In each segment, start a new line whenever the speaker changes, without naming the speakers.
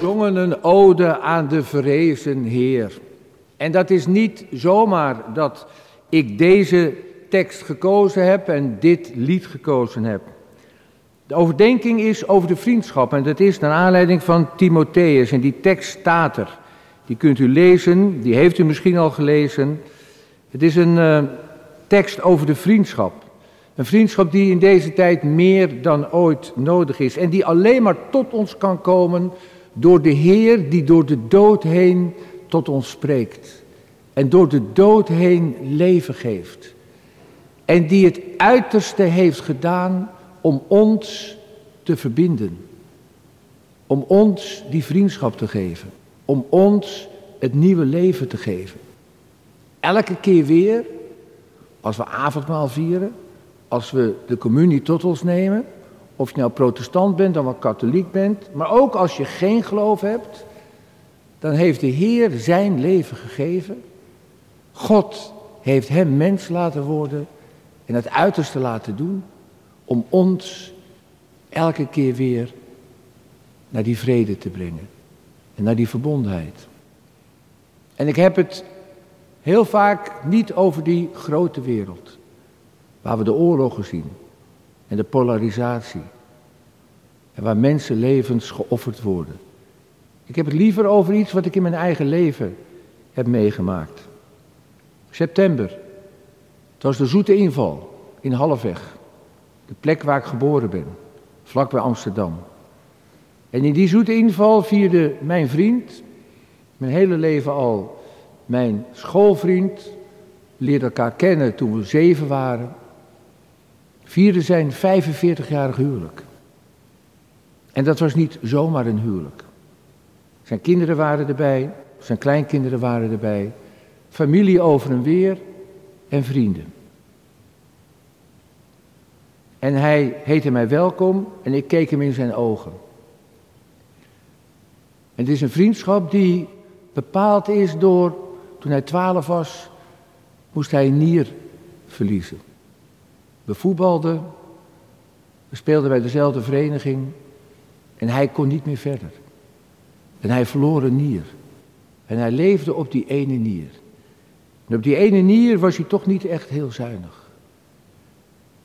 zongen een ode aan de verrezen Heer. En dat is niet zomaar dat ik deze tekst gekozen heb en dit lied gekozen heb. De overdenking is over de vriendschap en dat is naar aanleiding van Timotheus en die tekst staat er. Die kunt u lezen, die heeft u misschien al gelezen. Het is een uh, tekst over de vriendschap. Een vriendschap die in deze tijd meer dan ooit nodig is en die alleen maar tot ons kan komen door de Heer die door de dood heen tot ons spreekt. En door de dood heen leven geeft. En die het uiterste heeft gedaan om ons te verbinden. Om ons die vriendschap te geven. Om ons het nieuwe leven te geven. Elke keer weer, als we avondmaal vieren, als we de communie tot ons nemen, of je nou protestant bent of wel katholiek bent, maar ook als je geen geloof hebt, dan heeft de Heer zijn leven gegeven. God heeft hem mens laten worden en het uiterste laten doen om ons elke keer weer naar die vrede te brengen en naar die verbondenheid. En ik heb het heel vaak niet over die grote wereld, waar we de oorlogen zien en de polarisatie. En waar mensenlevens geofferd worden. Ik heb het liever over iets wat ik in mijn eigen leven heb meegemaakt. September. Het was de zoete inval in Halfweg. De plek waar ik geboren ben. Vlakbij Amsterdam. En in die zoete inval vierde mijn vriend, mijn hele leven al, mijn schoolvriend, leerde elkaar kennen toen we zeven waren, vierde zijn 45-jarig huwelijk. En dat was niet zomaar een huwelijk. Zijn kinderen waren erbij, zijn kleinkinderen waren erbij, familie over en weer en vrienden. En hij heette mij welkom en ik keek hem in zijn ogen. En het is een vriendschap die bepaald is door, toen hij twaalf was, moest hij een nier verliezen. We voetbalden, we speelden bij dezelfde vereniging en hij kon niet meer verder. En hij verloor een nier. En hij leefde op die ene nier. En op die ene nier was hij toch niet echt heel zuinig.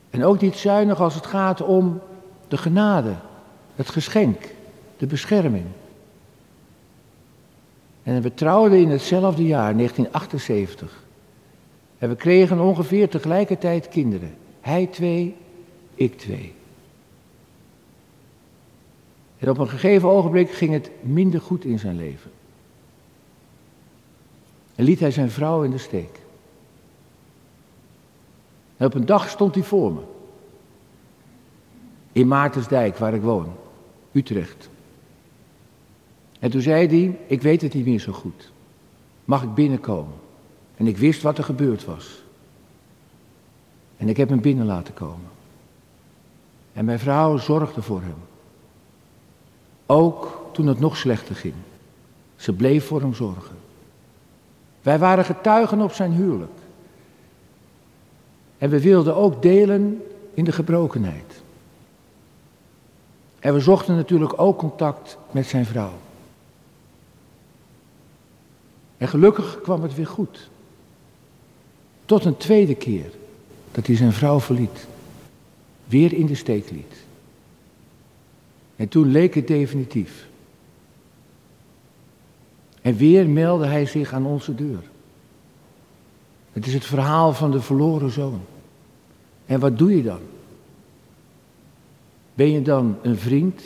En ook niet zuinig als het gaat om de genade, het geschenk, de bescherming. En we trouwden in hetzelfde jaar, 1978. En we kregen ongeveer tegelijkertijd kinderen. Hij twee, ik twee. En op een gegeven ogenblik ging het minder goed in zijn leven. En liet hij zijn vrouw in de steek. En op een dag stond hij voor me. In Maartensdijk, waar ik woon. Utrecht. En toen zei hij, ik weet het niet meer zo goed. Mag ik binnenkomen? En ik wist wat er gebeurd was. En ik heb hem binnen laten komen. En mijn vrouw zorgde voor hem. Ook toen het nog slechter ging. Ze bleef voor hem zorgen. Wij waren getuigen op zijn huwelijk. En we wilden ook delen in de gebrokenheid. En we zochten natuurlijk ook contact met zijn vrouw. En gelukkig kwam het weer goed. Tot een tweede keer dat hij zijn vrouw verliet. Weer in de steek liet. En toen leek het definitief. En weer meldde hij zich aan onze deur. Het is het verhaal van de verloren zoon. En wat doe je dan? Ben je dan een vriend?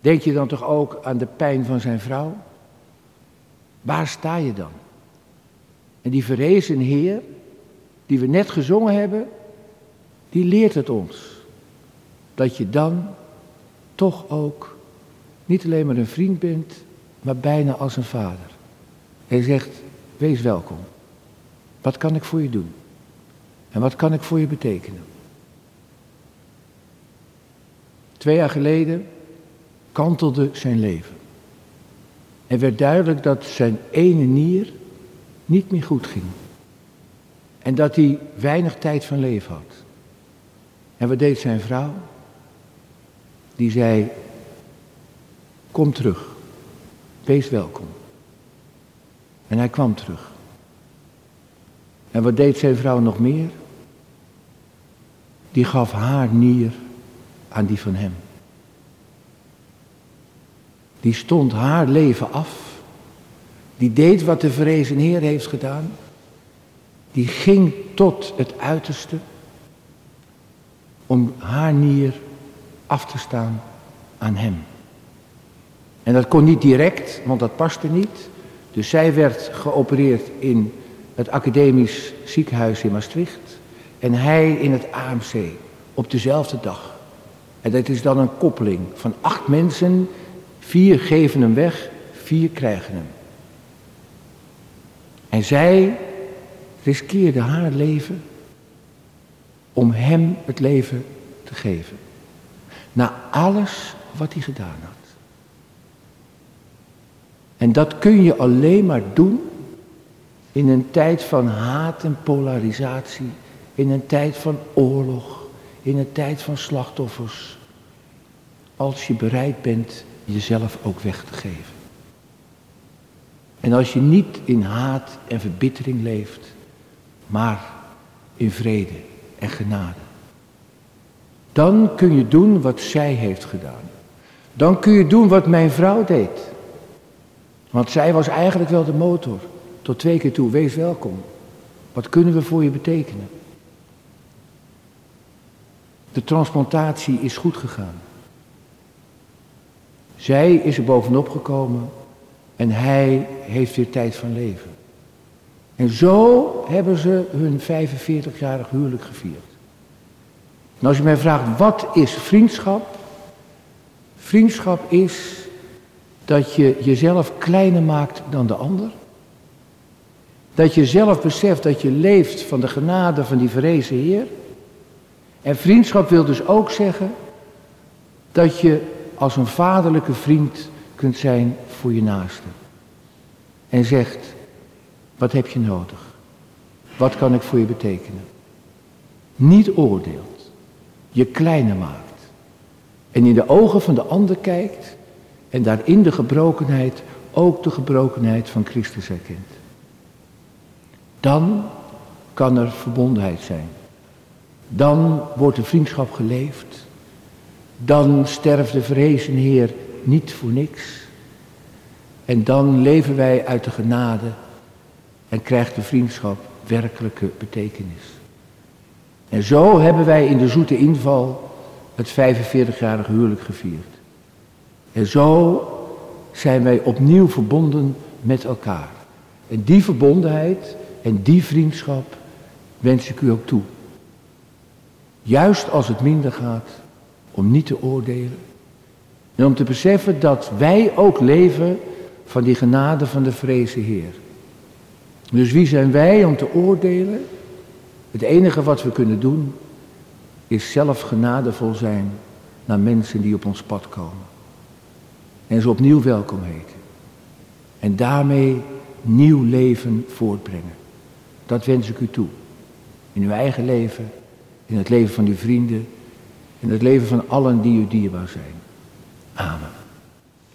Denk je dan toch ook aan de pijn van zijn vrouw? Waar sta je dan? En die verrezen Heer, die we net gezongen hebben, die leert het ons dat je dan toch ook niet alleen maar een vriend bent, maar bijna als een vader. Hij zegt, wees welkom. Wat kan ik voor je doen? En wat kan ik voor je betekenen? Twee jaar geleden kantelde zijn leven. En werd duidelijk dat zijn ene nier niet meer goed ging. En dat hij weinig tijd van leven had. En wat deed zijn vrouw? die zei, kom terug. Wees welkom. En hij kwam terug. En wat deed zijn vrouw nog meer? Die gaf haar nier aan die van hem. Die stond haar leven af. Die deed wat de vrezen Heer heeft gedaan. Die ging tot het uiterste om haar nier af te staan aan hem. En dat kon niet direct, want dat paste niet. Dus zij werd geopereerd in het academisch ziekenhuis in Maastricht. En hij in het AMC op dezelfde dag. En dat is dan een koppeling van acht mensen. Vier geven hem weg, vier krijgen hem. En zij riskeerde haar leven om hem het leven te geven. Na alles wat hij gedaan had. En dat kun je alleen maar doen in een tijd van haat en polarisatie, in een tijd van oorlog, in een tijd van slachtoffers. Als je bereid bent jezelf ook weg te geven. En als je niet in haat en verbittering leeft, maar in vrede en genade. Dan kun je doen wat zij heeft gedaan. Dan kun je doen wat mijn vrouw deed. Want zij was eigenlijk wel de motor. Tot twee keer toe, wees welkom. Wat kunnen we voor je betekenen? De transplantatie is goed gegaan. Zij is er bovenop gekomen en hij heeft weer tijd van leven. En zo hebben ze hun 45-jarig huwelijk gevierd. Als je mij vraagt, wat is vriendschap? Vriendschap is dat je jezelf kleiner maakt dan de ander. Dat je zelf beseft dat je leeft van de genade van die verrezen Heer. En vriendschap wil dus ook zeggen dat je als een vaderlijke vriend kunt zijn voor je naaste. En zegt, wat heb je nodig? Wat kan ik voor je betekenen? Niet oordeelt, je kleiner maakt. En in de ogen van de ander kijkt en daarin de gebrokenheid ook de gebrokenheid van Christus herkent. Dan kan er verbondenheid zijn. Dan wordt de vriendschap geleefd. Dan sterft de vrezen Heer niet voor niks. En dan leven wij uit de genade en krijgt de vriendschap werkelijke betekenis. En zo hebben wij in de zoete inval het 45-jarige huwelijk gevierd. En zo zijn wij opnieuw verbonden met elkaar. En die verbondenheid en die vriendschap wens ik u ook toe. Juist als het minder gaat, om niet te oordelen. En om te beseffen dat wij ook leven van die genade van de vreze Heer. Dus wie zijn wij om te oordelen? Het enige wat we kunnen doen is zelf genadevol zijn naar mensen die op ons pad komen. En ze opnieuw welkom heten. En daarmee nieuw leven voortbrengen. Dat wens ik u toe. In uw eigen leven, in het leven van uw vrienden, in het leven van allen die u dierbaar zijn. Amen.